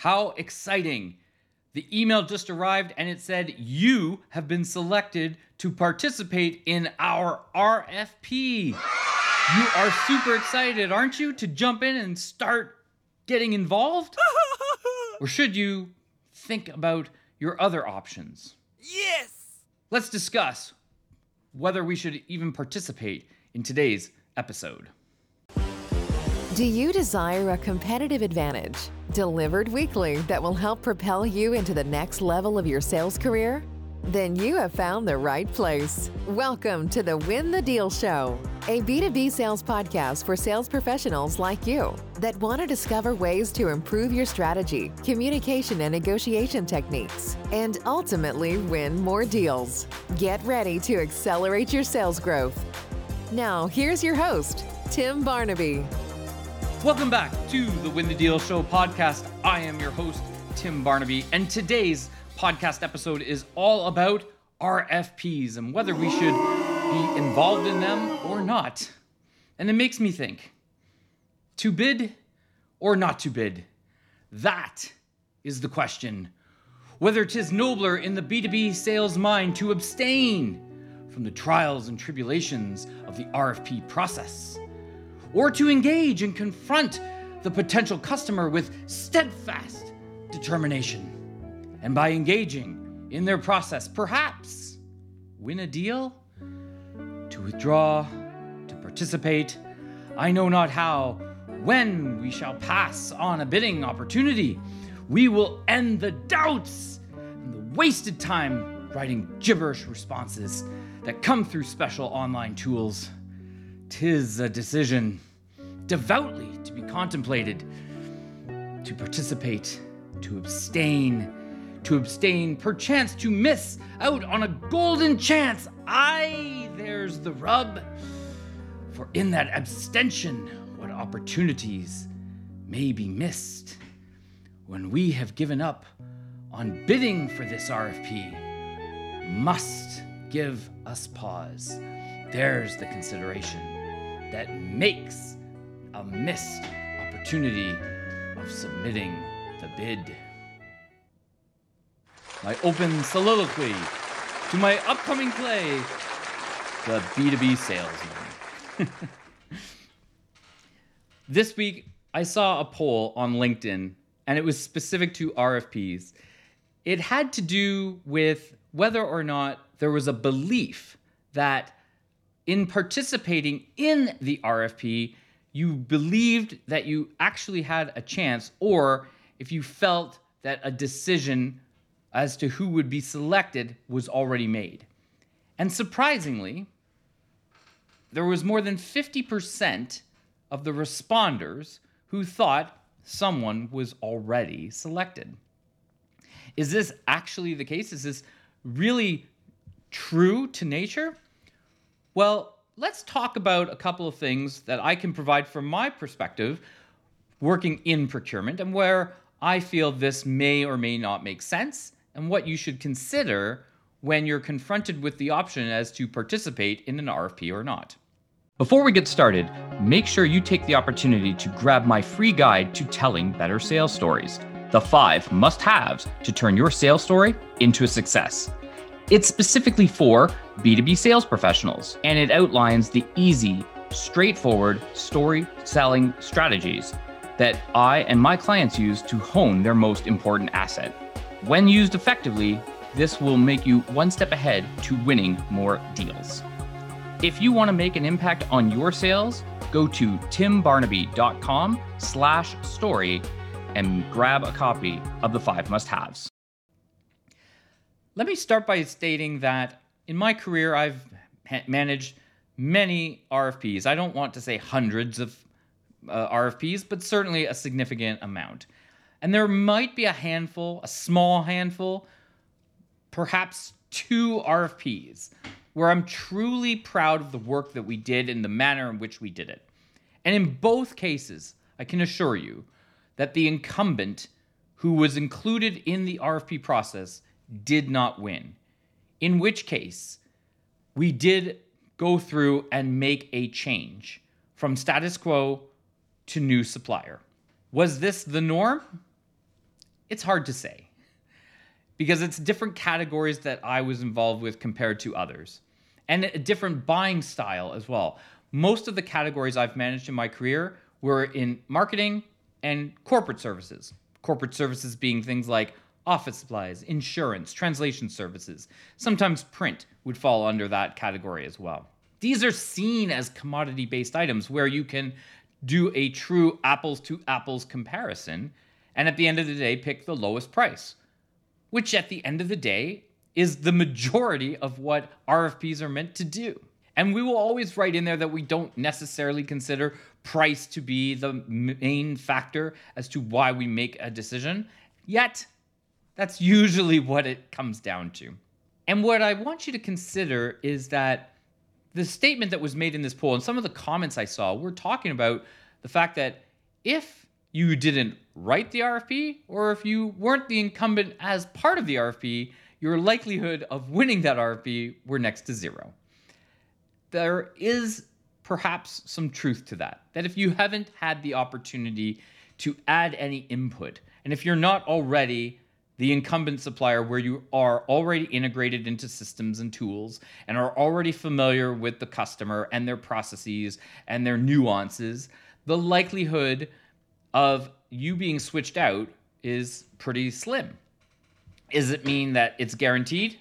How exciting! The email just arrived and it said, You have been selected to participate in our RFP. You are super excited, aren't you, to jump in and start getting involved? or should you think about your other options? Yes! Let's discuss whether we should even participate in today's episode. Do you desire a competitive advantage delivered weekly that will help propel you into the next level of your sales career? Then you have found the right place. Welcome to the Win the Deal Show, a B2B sales podcast for sales professionals like you that want to discover ways to improve your strategy, communication, and negotiation techniques, and ultimately win more deals. Get ready to accelerate your sales growth. Now, here's your host, Tim Barnaby. Welcome back to the Win the Deal Show podcast. I am your host, Tim Barnaby, and today's podcast episode is all about RFPs and whether we should be involved in them or not. And it makes me think to bid or not to bid? That is the question. Whether 'tis nobler in the B2B sales mind to abstain from the trials and tribulations of the RFP process or to engage and confront the potential customer with steadfast determination. And by engaging in their process, perhaps win a deal, to withdraw, to participate, I know not how, when we shall pass on a bidding opportunity, we will end the doubts and the wasted time writing gibberish responses that come through special online tools. Tis a decision devoutly to be contemplated, to participate, to abstain, to abstain, perchance to miss out on a golden chance. Aye, there's the rub. For in that abstention, what opportunities may be missed. When we have given up on bidding for this RFP, must give us pause. There's the consideration that makes a missed opportunity of submitting the bid. My open soliloquy to my upcoming play, The B2B Salesman. this week, I saw a poll on LinkedIn, and it was specific to RFPs. It had to do with whether or not there was a belief that in participating in the RFP, you believed that you actually had a chance, or if you felt that a decision as to who would be selected was already made. And surprisingly, there was more than 50% of the responders who thought someone was already selected. Is this actually the case? Is this really true to nature? Well, let's talk about a couple of things that I can provide from my perspective working in procurement and where I feel this may or may not make sense and what you should consider when you're confronted with the option as to participate in an RFP or not. Before we get started, make sure you take the opportunity to grab my free guide to telling better sales stories. The five must haves to turn your sales story into a success. It's specifically for B2B sales professionals, and it outlines the easy, straightforward story selling strategies that I and my clients use to hone their most important asset. When used effectively, this will make you one step ahead to winning more deals. If you want to make an impact on your sales, go to timbarnaby.com slash story and grab a copy of the five must-haves. Let me start by stating that in my career, I've managed many RFPs. I don't want to say hundreds of uh, RFPs, but certainly a significant amount. And there might be a handful, a small handful, perhaps two RFPs where I'm truly proud of the work that we did and the manner in which we did it. And in both cases, I can assure you that the incumbent who was included in the RFP process did not win. In which case, we did go through and make a change from status quo to new supplier. Was this the norm? it's hard to say because it's different categories that I was involved with compared to others and a different buying style as well. Most of the categories I've managed in my career were in marketing and corporate services. Corporate services being things like office supplies, insurance, translation services. Sometimes print would fall under that category as well. These are seen as commodity based items where you can do a true apples to apples comparison and at the end of the day pick the lowest price, which at the end of the day is the majority of what RFPs are meant to do. And we will always write in there that we don't necessarily consider price to be the main factor as to why we make a decision. Yet, that's usually what it comes down to. And what I want you to consider is that the statement that was made in this poll and some of the comments I saw were talking about the fact that if you didn't write the RFP or if you weren't the incumbent as part of the RFP, your likelihood of winning that RFP were next to zero. There is perhaps some truth to that. That if you haven't had the opportunity to add any input, and if you're not already the incumbent supplier where you are already integrated into systems and tools and are already familiar with the customer and their processes and their nuances, the likelihood of you being switched out is pretty slim. Does it mean that it's guaranteed?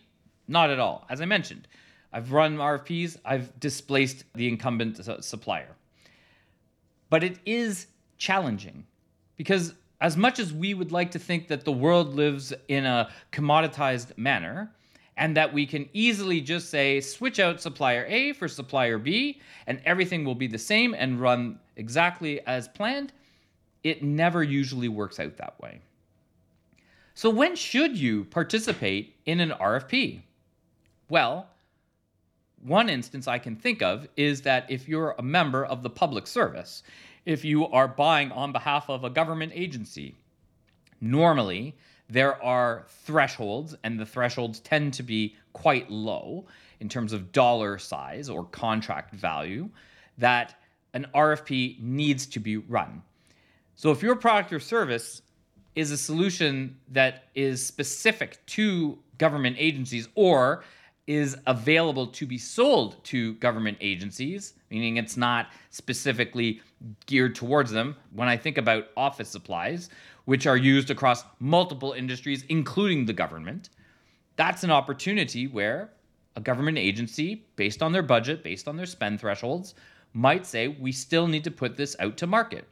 Not at all. As I mentioned, I've run RFPs, I've displaced the incumbent supplier. But it is challenging because, as much as we would like to think that the world lives in a commoditized manner, and that we can easily just say switch out supplier A for supplier B and everything will be the same and run exactly as planned, it never usually works out that way. So, when should you participate in an RFP? Well, one instance I can think of is that if you're a member of the public service, if you are buying on behalf of a government agency, normally there are thresholds, and the thresholds tend to be quite low in terms of dollar size or contract value that an RFP needs to be run. So if your product or service is a solution that is specific to government agencies or is available to be sold to government agencies, meaning it's not specifically geared towards them. When I think about office supplies, which are used across multiple industries, including the government, that's an opportunity where a government agency, based on their budget, based on their spend thresholds, might say, we still need to put this out to market.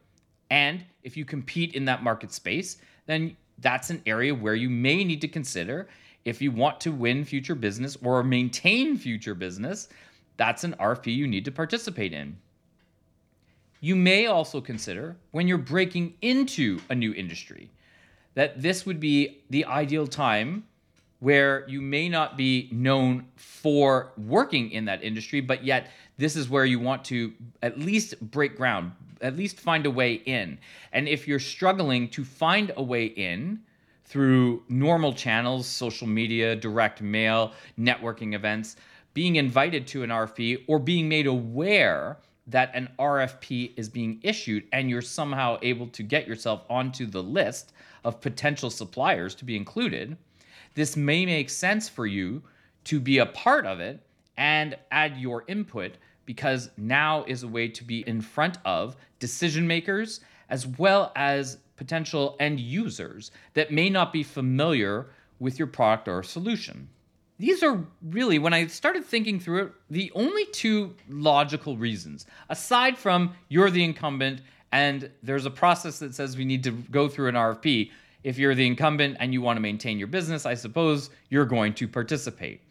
And if you compete in that market space, then that's an area where you may need to consider if you want to win future business or maintain future business, that's an RFP you need to participate in. You may also consider when you're breaking into a new industry that this would be the ideal time where you may not be known for working in that industry, but yet this is where you want to at least break ground, at least find a way in. And if you're struggling to find a way in through normal channels, social media, direct mail, networking events, being invited to an RFP or being made aware that an RFP is being issued and you're somehow able to get yourself onto the list of potential suppliers to be included, this may make sense for you to be a part of it and add your input because now is a way to be in front of decision makers as well as potential end users that may not be familiar with your product or solution. These are really, when I started thinking through it, the only two logical reasons, aside from you're the incumbent and there's a process that says we need to go through an RFP. If you're the incumbent and you want to maintain your business, I suppose you're going to participate.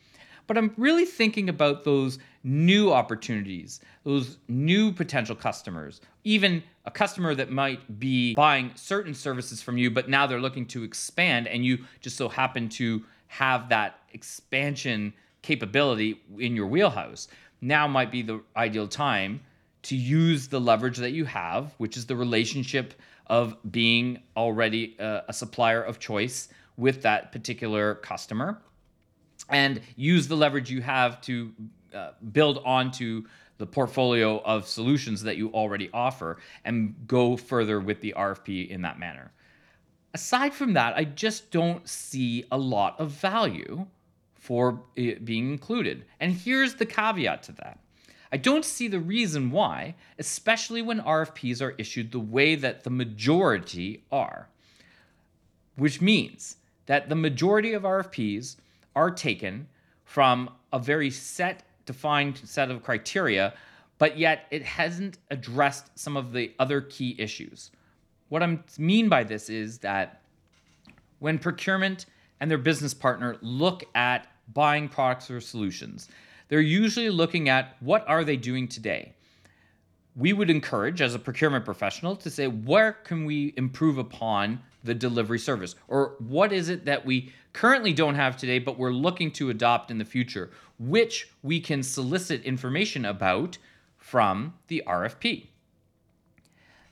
But I'm really thinking about those new opportunities, those new potential customers, even a customer that might be buying certain services from you, but now they're looking to expand and you just so happen to have that expansion capability in your wheelhouse. Now might be the ideal time to use the leverage that you have, which is the relationship of being already a, a supplier of choice with that particular customer and use the leverage you have to uh, build onto the portfolio of solutions that you already offer and go further with the RFP in that manner. aside from that, I just don't see a lot of value for it being included. And here's the caveat to that. I don't see the reason why, especially when RFPs are issued the way that the majority are. Which means that the majority of RFPs are taken from a very set, defined set of criteria, but yet it hasn't addressed some of the other key issues. What I mean by this is that when procurement and their business partner look at buying products or solutions, they're usually looking at what are they doing today. We would encourage as a procurement professional to say where can we improve upon the delivery service or what is it that we currently don't have today but we're looking to adopt in the future which we can solicit information about from the RFP.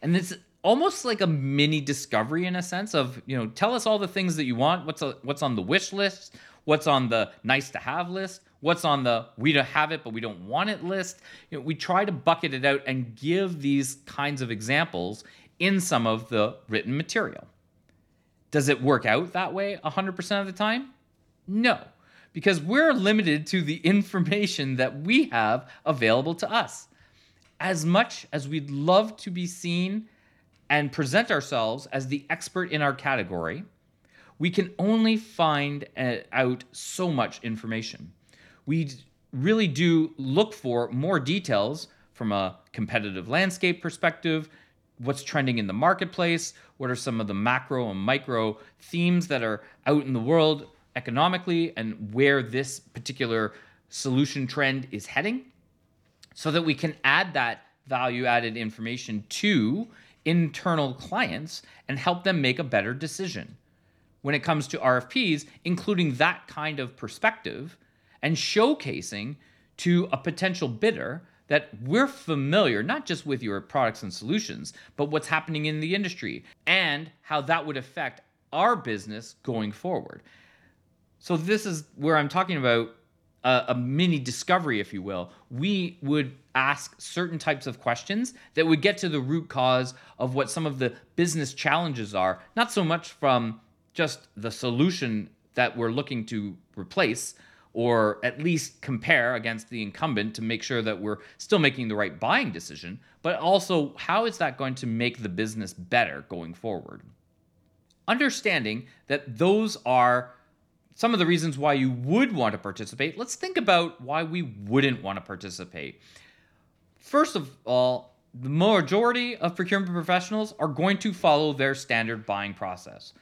And it's almost like a mini discovery in a sense of, you know, tell us all the things that you want, what's a, what's on the wish list, what's on the nice to have list, what's on the we don't have it but we don't want it list. You know, we try to bucket it out and give these kinds of examples in some of the written material. Does it work out that way 100% of the time? No, because we're limited to the information that we have available to us. As much as we'd love to be seen and present ourselves as the expert in our category, we can only find uh, out so much information. We really do look for more details from a competitive landscape perspective, what's trending in the marketplace, what are some of the macro and micro themes that are out in the world economically, and where this particular solution trend is heading, so that we can add that value added information to internal clients and help them make a better decision when it comes to RFPs, including that kind of perspective and showcasing to a potential bidder that we're familiar not just with your products and solutions, but what's happening in the industry and how that would affect our business going forward. So, this is where I'm talking about a, a, mini discovery, if you will. We would ask certain types of questions that would get to the root cause of what some of the business challenges are, not so much from just the solution that we're looking to replace or at least compare against the incumbent to make sure that we're still making the right buying decision, but also how is that going to make the business better going forward? Understanding that those are some of the reasons why you would want to participate, let's think about why we wouldn't want to participate. First of all, the majority of procurement professionals are going to follow their standard buying process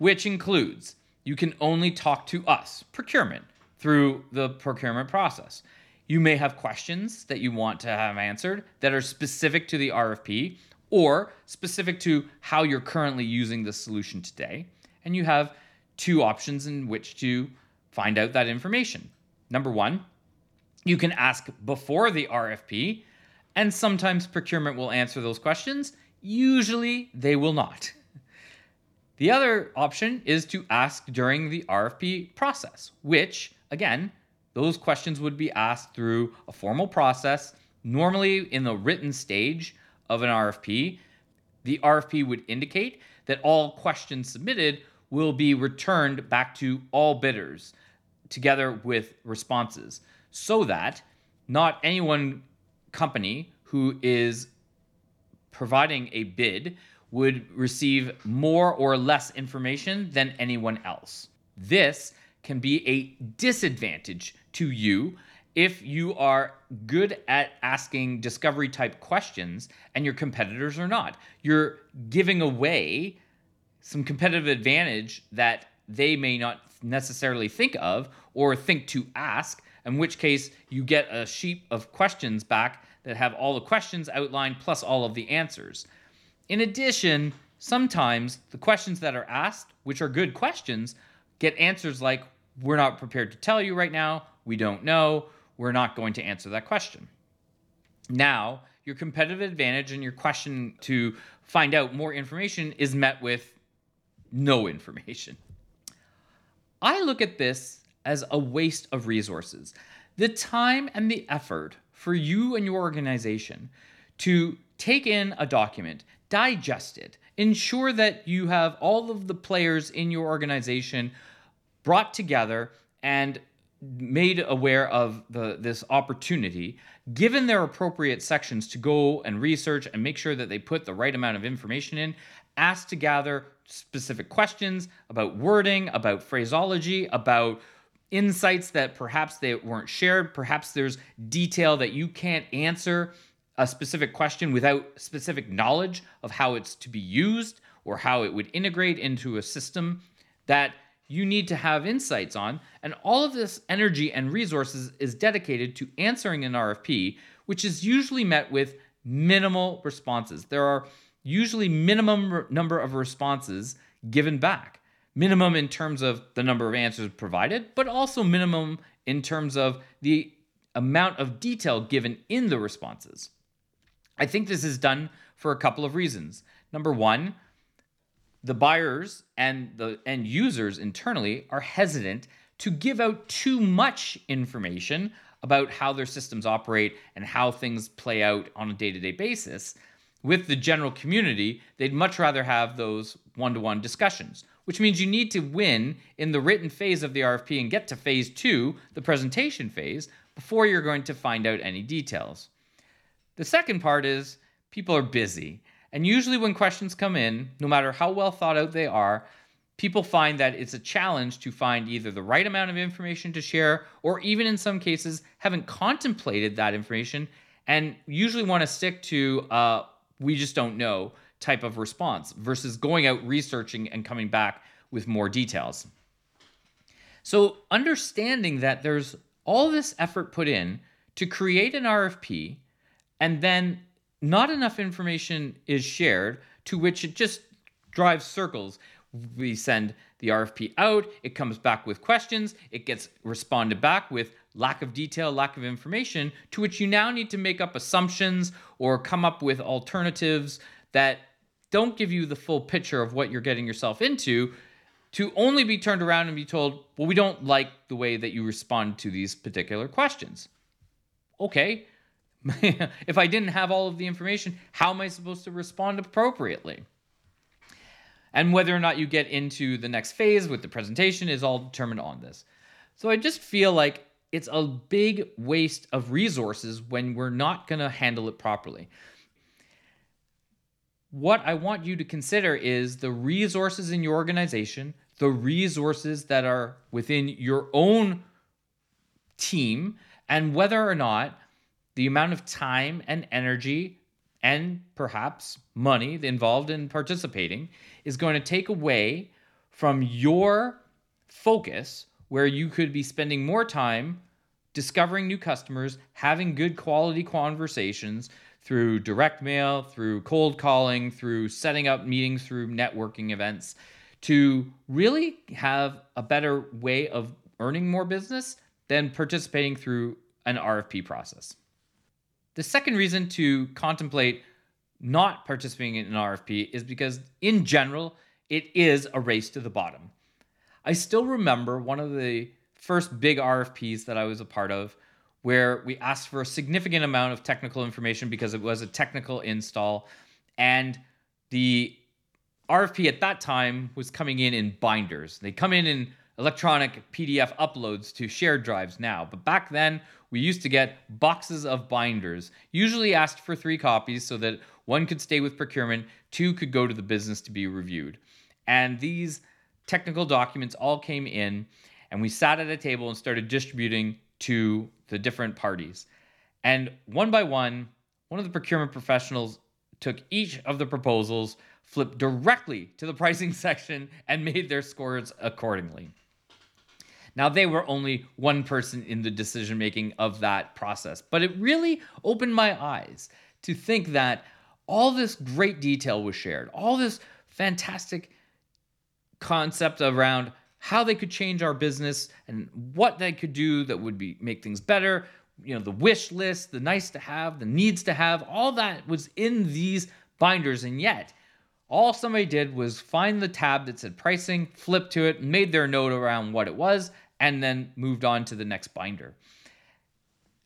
which includes you can only talk to us, procurement, through the procurement process. You may have questions that you want to have answered that are specific to the RFP or specific to how you're currently using the solution today. And you have two options in which to find out that information. Number one, you can ask before the RFP, and sometimes procurement will answer those questions. Usually, they will not. The other option is to ask during the RFP process, which, again, those questions would be asked through a formal process, normally in the written stage of an RFP. The RFP would indicate that all questions submitted will be returned back to all bidders together with responses so that not any one company who is providing a bid would receive more or less information than anyone else. This can be a disadvantage to you if you are good at asking discovery type questions and your competitors are not. You're giving away some competitive advantage that they may not necessarily think of or think to ask, in which case you get a sheet of questions back that have all the questions outlined plus all of the answers. In addition, sometimes the questions that are asked, which are good questions, get answers like, We're not prepared to tell you right now. We don't know. We're not going to answer that question. Now, your competitive advantage and your question to find out more information is met with no information. I look at this as a waste of resources. The time and the effort for you and your organization to take in a document, digest it. Ensure that you have all of the players in your organization brought together and made aware of the this opportunity given their appropriate sections to go and research and make sure that they put the right amount of information in asked to gather specific questions about wording about phraseology about insights that perhaps they weren't shared. Perhaps there's detail that you can't answer a specific question without specific knowledge of how it's to be used or how it would integrate into a system that you need to have insights on. And all of this energy and resources is dedicated to answering an RFP, which is usually met with minimal responses. There are usually minimum number of responses given back. Minimum in terms of the number of answers provided, but also minimum in terms of the amount of detail given in the responses. I think this is done for a couple of reasons. Number one, the buyers and the end users internally are hesitant to give out too much information about how their systems operate and how things play out on a day to day basis. With the general community, they'd much rather have those one to one discussions, which means you need to win in the written phase of the RFP and get to phase two, the presentation phase, before you're going to find out any details. The second part is people are busy. And usually, when questions come in, no matter how well thought out they are, people find that it's a challenge to find either the right amount of information to share, or even in some cases, haven't contemplated that information and usually want to stick to uh, we just don't know type of response versus going out researching and coming back with more details. So, understanding that there's all this effort put in to create an RFP and then not enough information is shared to which it just drives circles. We send the RFP out, it comes back with questions, it gets responded back with lack of detail, lack of information, to which you now need to make up assumptions or come up with alternatives that don't give you the full picture of what you're getting yourself into to only be turned around and be told, well, we don't like the way that you respond to these particular questions. Okay, if I didn't have all of the information, how am I supposed to respond appropriately? And whether or not you get into the next phase with the presentation is all determined on this. So I just feel like it's a big waste of resources when we're not going to handle it properly. What I want you to consider is the resources in your organization, the resources that are within your own team, and whether or not the amount of time and energy and perhaps money involved in participating is going to take away from your focus where you could be spending more time discovering new customers, having good quality conversations through direct mail, through cold calling, through setting up meetings, through networking events to really have a better way of earning more business than participating through an RFP process. The second reason to contemplate not participating in an RFP is because, in general, it is a race to the bottom. I still remember one of the first big RFPs that I was a part of where we asked for a significant amount of technical information because it was a technical install. And the RFP at that time was coming in in binders. They come in in electronic PDF uploads to shared drives now. But back then, we used to get boxes of binders, usually asked for three copies so that one could stay with procurement, two could go to the business to be reviewed. And these technical documents all came in, and we sat at a table and started distributing to the different parties. And one by one, one of the procurement professionals took each of the proposals, flipped directly to the pricing section, and made their scores accordingly. Now, they were only one person in the decision making of that process, but it really opened my eyes to think that all this great detail was shared, all this fantastic concept around how they could change our business and what they could do that would be make things better you know the wish list the nice to have the needs to have all that was in these binders. And yet all somebody did was find the tab that said pricing, flip to it, made their note around what it was, and then moved on to the next binder.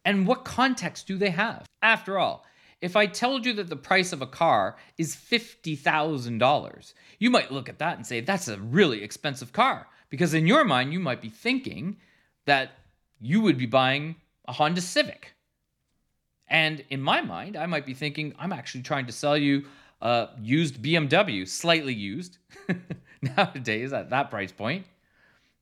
And what context do they have? After all, if I told you that the price of a car is $50,000, you might look at that and say, that's a really expensive car. Because in your mind, you might be thinking that you would be buying a Honda Civic. And in my mind, I might be thinking, I'm actually trying to sell you a used BMW, slightly used nowadays at that price point.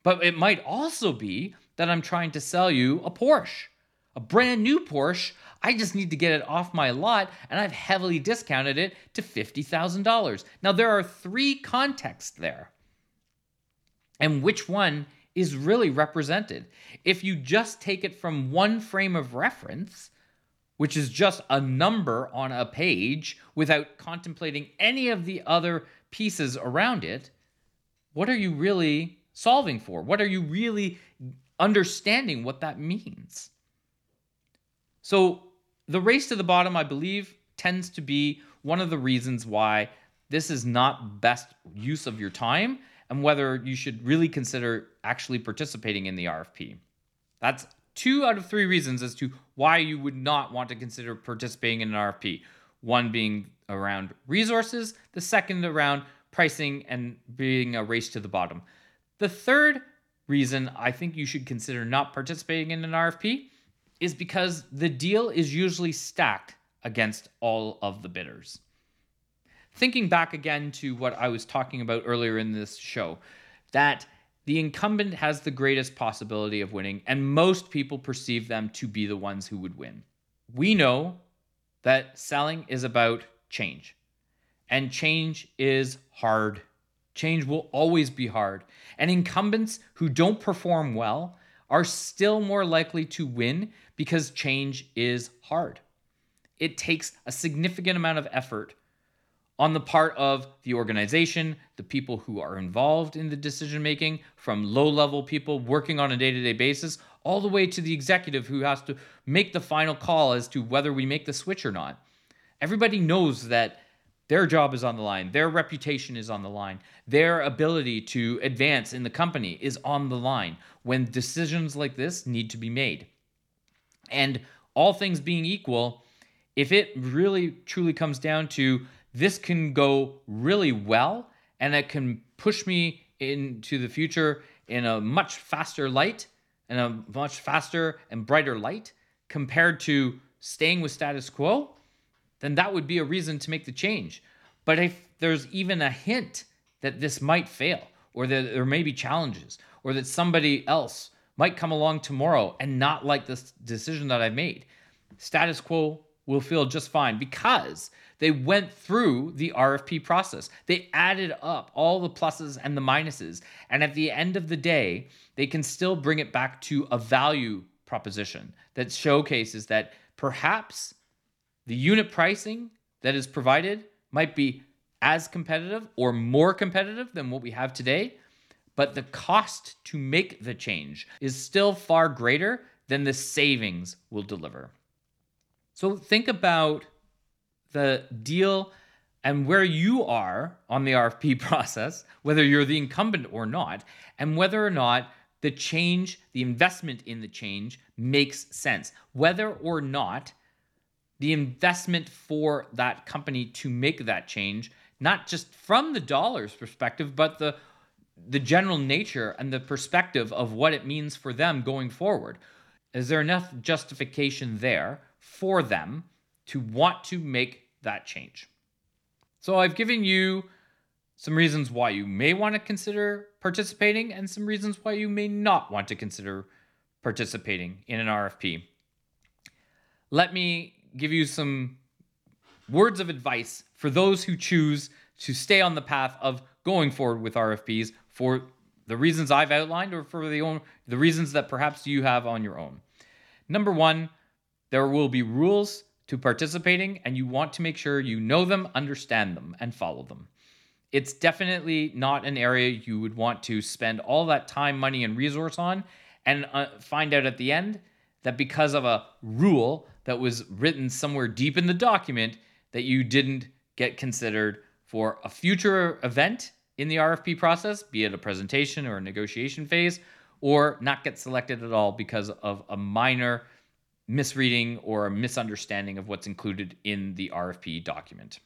But it might also be that I'm trying to sell you a Porsche, a brand new Porsche. I just need to get it off my lot, and I've heavily discounted it to $50,000. Now, there are three contexts there. And which one is really represented? If you just take it from one frame of reference, which is just a number on a page without contemplating any of the other pieces around it, what are you really solving for? What are you really understanding what that means? So, the race to the bottom, I believe, tends to be one of the reasons why this is not best use of your time and whether you should really consider actually participating in the RFP. That's two out of three reasons as to why you would not want to consider participating in an RFP. One being around resources, the second around pricing and being a race to the bottom. The third reason I think you should consider not participating in an RFP is because the deal is usually stacked against all of the bidders. Thinking back again to what I was talking about earlier in this show, that the incumbent has the greatest possibility of winning, and most people perceive them to be the ones who would win. We know that selling is about change, and change is hard. Change will always be hard, and incumbents who don't perform well are still more likely to win because change is hard. It takes a significant amount of effort on the part of the organization, the people who are involved in the decision making, from low level people working on a day to day basis, all the way to the executive who has to make the final call as to whether we make the switch or not. Everybody knows that their job is on the line, their reputation is on the line, their ability to advance in the company is on the line when decisions like this need to be made. And all things being equal, if it really truly comes down to this can go really well and it can push me into the future in a much faster light and a much faster and brighter light compared to staying with status quo, then that would be a reason to make the change. But if there's even a hint that this might fail, or that there may be challenges, or that somebody else might come along tomorrow and not like this decision that I've made, status quo will feel just fine because they went through the RFP process. They added up all the pluses and the minuses. And at the end of the day, they can still bring it back to a value proposition that showcases that perhaps the unit pricing that is provided might be as competitive or more competitive than what we have today, but the cost to make the change is still far greater than the savings will deliver. So think about the deal and where you are on the RFP process, whether you're the incumbent or not, and whether or not the change, the investment in the change makes sense, whether or not the investment for that company to make that change, not just from the dollars perspective, but the the general nature and the perspective of what it means for them going forward. Is there enough justification there for them to want to make that change. So I've given you some reasons why you may want to consider participating and some reasons why you may not want to consider participating in an RFP. Let me give you some words of advice for those who choose to stay on the path of going forward with RFPs for the reasons I've outlined or for the own, the reasons that perhaps you have on your own. Number 1, there will be rules to participating, and you want to make sure you know them, understand them, and follow them. It's definitely not an area you would want to spend all that time, money, and resource on, and uh, find out at the end that because of a rule that was written somewhere deep in the document, that you didn't get considered for a future event in the RFP process, be it a presentation or a negotiation phase, or not get selected at all because of a minor misreading or a misunderstanding of what's included in the RFP document.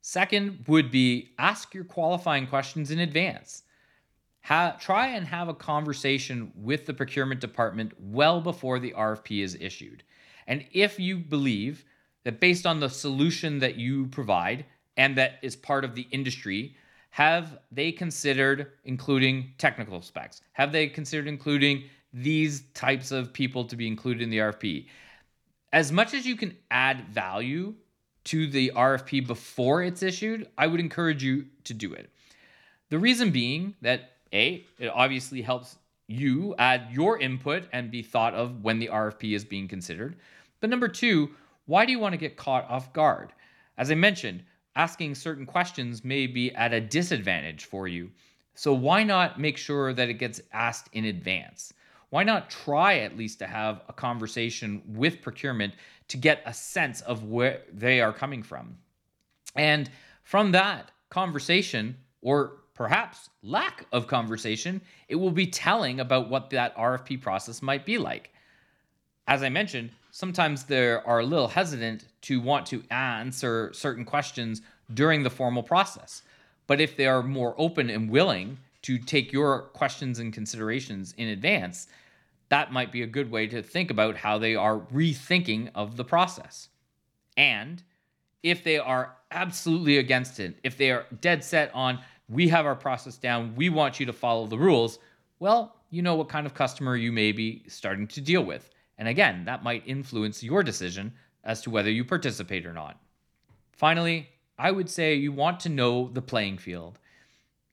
Second would be ask your qualifying questions in advance. Ha- try and have a conversation with the procurement department well before the RFP is issued. And if you believe that based on the solution that you provide and that is part of the industry, have they considered including technical specs? Have they considered including these types of people to be included in the RFP? As much as you can add value to the RFP before it's issued, I would encourage you to do it. The reason being that A, it obviously helps you add your input and be thought of when the RFP is being considered. But number two, why do you want to get caught off guard? As I mentioned, asking certain questions may be at a disadvantage for you. So why not make sure that it gets asked in advance? Why not try at least to have a conversation with procurement to get a sense of where they are coming from? And from that conversation, or perhaps lack of conversation, it will be telling about what that RFP process might be like. As I mentioned, sometimes they are a little hesitant to want to answer certain questions during the formal process. But if they are more open and willing to take your questions and considerations in advance, that might be a good way to think about how they are rethinking of the process. And if they are absolutely against it, if they are dead set on, we have our process down, we want you to follow the rules, well, you know what kind of customer you may be starting to deal with. And again, that might influence your decision as to whether you participate or not. Finally, I would say you want to know the playing field.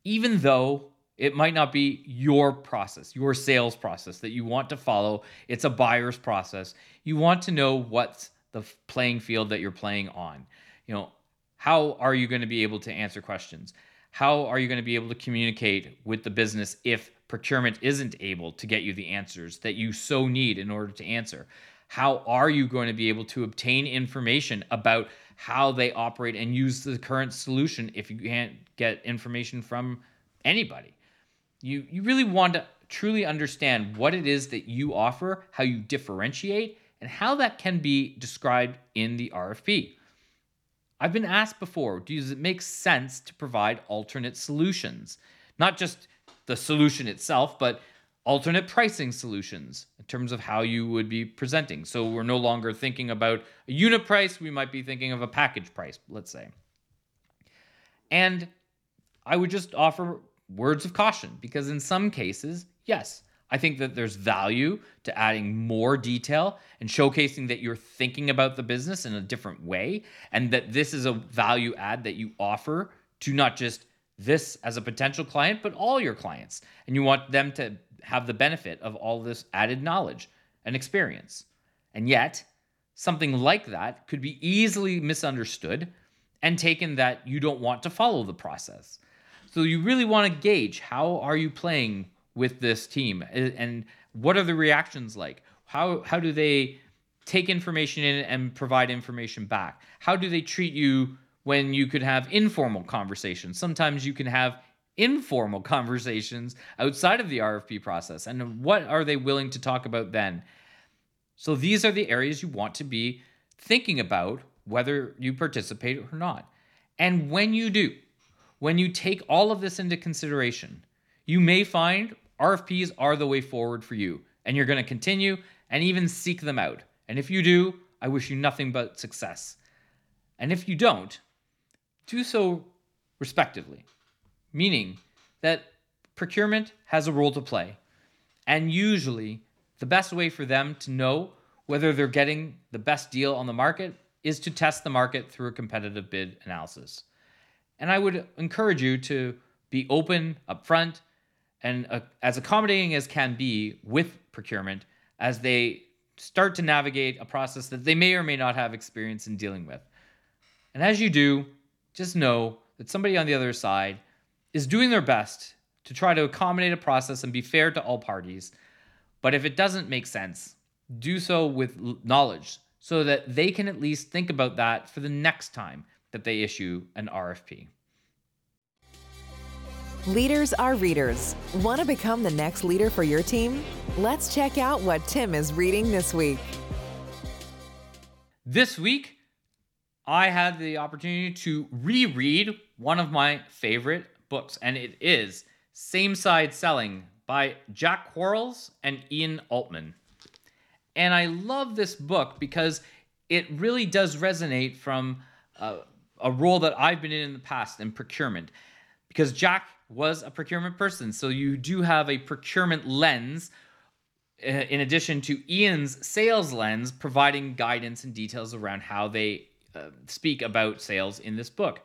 Even though it might not be your process, your sales process that you want to follow, it's a buyer's process. You want to know what's the playing field that you're playing on. You know, how are you going to be able to answer questions? How are you going to be able to communicate with the business if procurement isn't able to get you the answers that you so need in order to answer? How are you going to be able to obtain information about how they operate and use the current solution if you can't get information from anybody? You you really want to truly understand what it is that you offer, how you differentiate, and how that can be described in the RFP. I've been asked before, does it make sense to provide alternate solutions? Not just the solution itself, but alternate pricing solutions in terms of how you would be presenting. So we're no longer thinking about a unit price, we might be thinking of a package price, let's say. And I would just offer words of caution because in some cases, yes, I think that there's value to adding more detail and showcasing that you're thinking about the business in a different way and that this is a value add that you offer to not just this as a potential client, but all your clients. And you want them to have the benefit of all this added knowledge and experience. And yet, something like that could be easily misunderstood and taken that you don't want to follow the process. So you really want to gauge how are you playing with this team and what are the reactions like? How how do they take information in and provide information back? How do they treat you when you could have informal conversations? Sometimes you can have informal conversations outside of the RFP process. And what are they willing to talk about then? So these are the areas you want to be thinking about whether you participate or not. And when you do, when you take all of this into consideration, you may find RFPs are the way forward for you, and you're going to continue and even seek them out. And if you do, I wish you nothing but success. And if you don't, do so respectively, meaning that procurement has a role to play. And usually, the best way for them to know whether they're getting the best deal on the market is to test the market through a competitive bid analysis. And I would encourage you to be open, upfront, and uh, as accommodating as can be with procurement as they start to navigate a process that they may or may not have experience in dealing with. And as you do, just know that somebody on the other side is doing their best to try to accommodate a process and be fair to all parties. But if it doesn't make sense, do so with knowledge so that they can at least think about that for the next time that they issue an RFP. Leaders are readers. Want to become the next leader for your team? Let's check out what Tim is reading this week. This week, I had the opportunity to reread one of my favorite books, and it is Same Side Selling by Jack Quarles and Ian Altman. And I love this book because it really does resonate from uh, a role that I've been in in the past in procurement. Because Jack was a procurement person, so you do have a procurement lens uh, in addition to Ian's sales lens, providing guidance and details around how they uh, speak about sales in this book.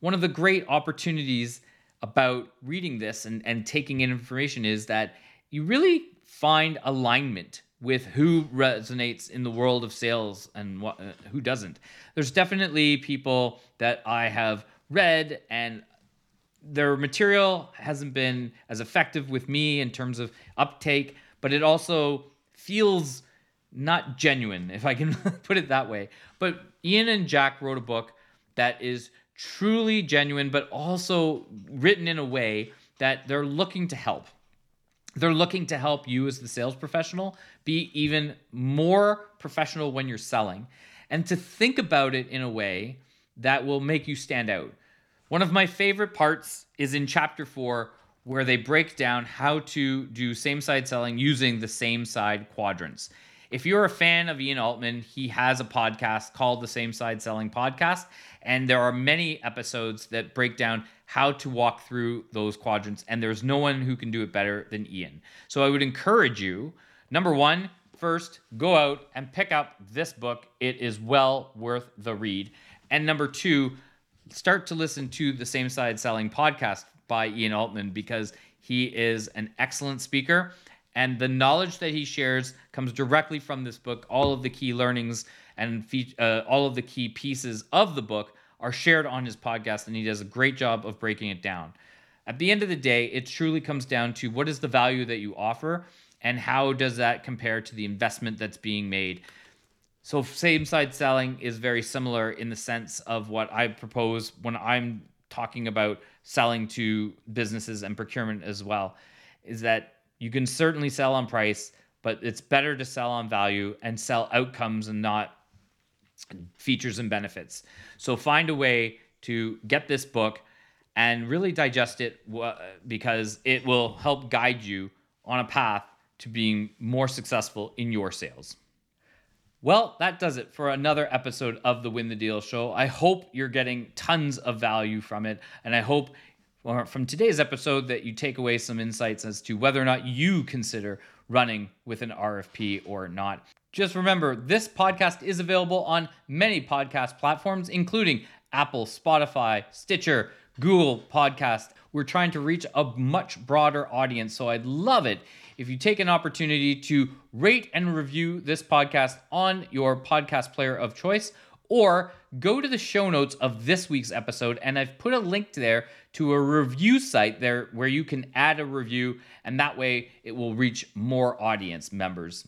One of the great opportunities about reading this and, and taking in information is that you really find alignment with who resonates in the world of sales and what, uh, who doesn't. There's definitely people that I have read and their material hasn't been as effective with me in terms of uptake, but it also feels not genuine, if I can put it that way. But Ian and Jack wrote a book that is truly genuine, but also written in a way that they're looking to help. They're looking to help you as the sales professional be even more professional when you're selling and to think about it in a way that will make you stand out. One of my favorite parts is in chapter four, where they break down how to do same side selling using the same side quadrants. If you're a fan of Ian Altman, he has a podcast called the Same Side Selling Podcast. And there are many episodes that break down how to walk through those quadrants. And there's no one who can do it better than Ian. So I would encourage you, number one, first, go out and pick up this book. It is well worth the read. And number two, start to listen to the Same Side Selling podcast by Ian Altman because he is an excellent speaker and the knowledge that he shares comes directly from this book. All of the key learnings and fe- uh, all of the key pieces of the book are shared on his podcast, and he does a great job of breaking it down. At the end of the day, it truly comes down to what is the value that you offer and how does that compare to the investment that's being made. So, same side selling is very similar in the sense of what I propose when I'm talking about selling to businesses and procurement as well, is that you can certainly sell on price, but it's better to sell on value and sell outcomes and not features and benefits. So find a way to get this book and really digest it because it will help guide you on a path to being more successful in your sales. Well, that does it for another episode of the Win the Deal show. I hope you're getting tons of value from it, and I hope from today's episode that you take away some insights as to whether or not you consider running with an RFP or not. Just remember, this podcast is available on many podcast platforms, including Apple, Spotify, Stitcher, Google Podcast. We're trying to reach a much broader audience, so I'd love it if you take an opportunity to rate and review this podcast on your podcast player of choice or go to the show notes of this week's episode and I've put a link there to a review site there where you can add a review and that way it will reach more audience members.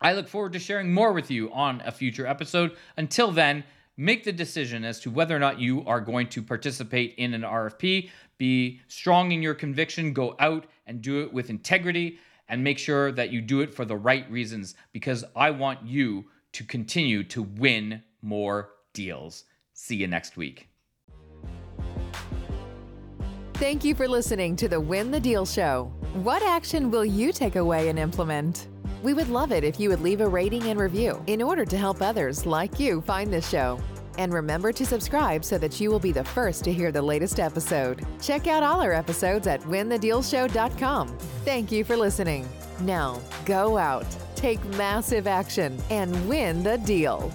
I look forward to sharing more with you on a future episode. Until then, make the decision as to whether or not you are going to participate in an RFP. Be strong in your conviction, go out and do it with integrity, and make sure that you do it for the right reasons because I want you to continue to win more deals. See you next week. Thank you for listening to the Win the Deal Show. What action will you take away and implement? We would love it if you would leave a rating and review in order to help others like you find this show. And remember to subscribe so that you will be the first to hear the latest episode. Check out all our episodes at winthedealshow.com. Thank you for listening. Now, go out, take massive action, and win the deal.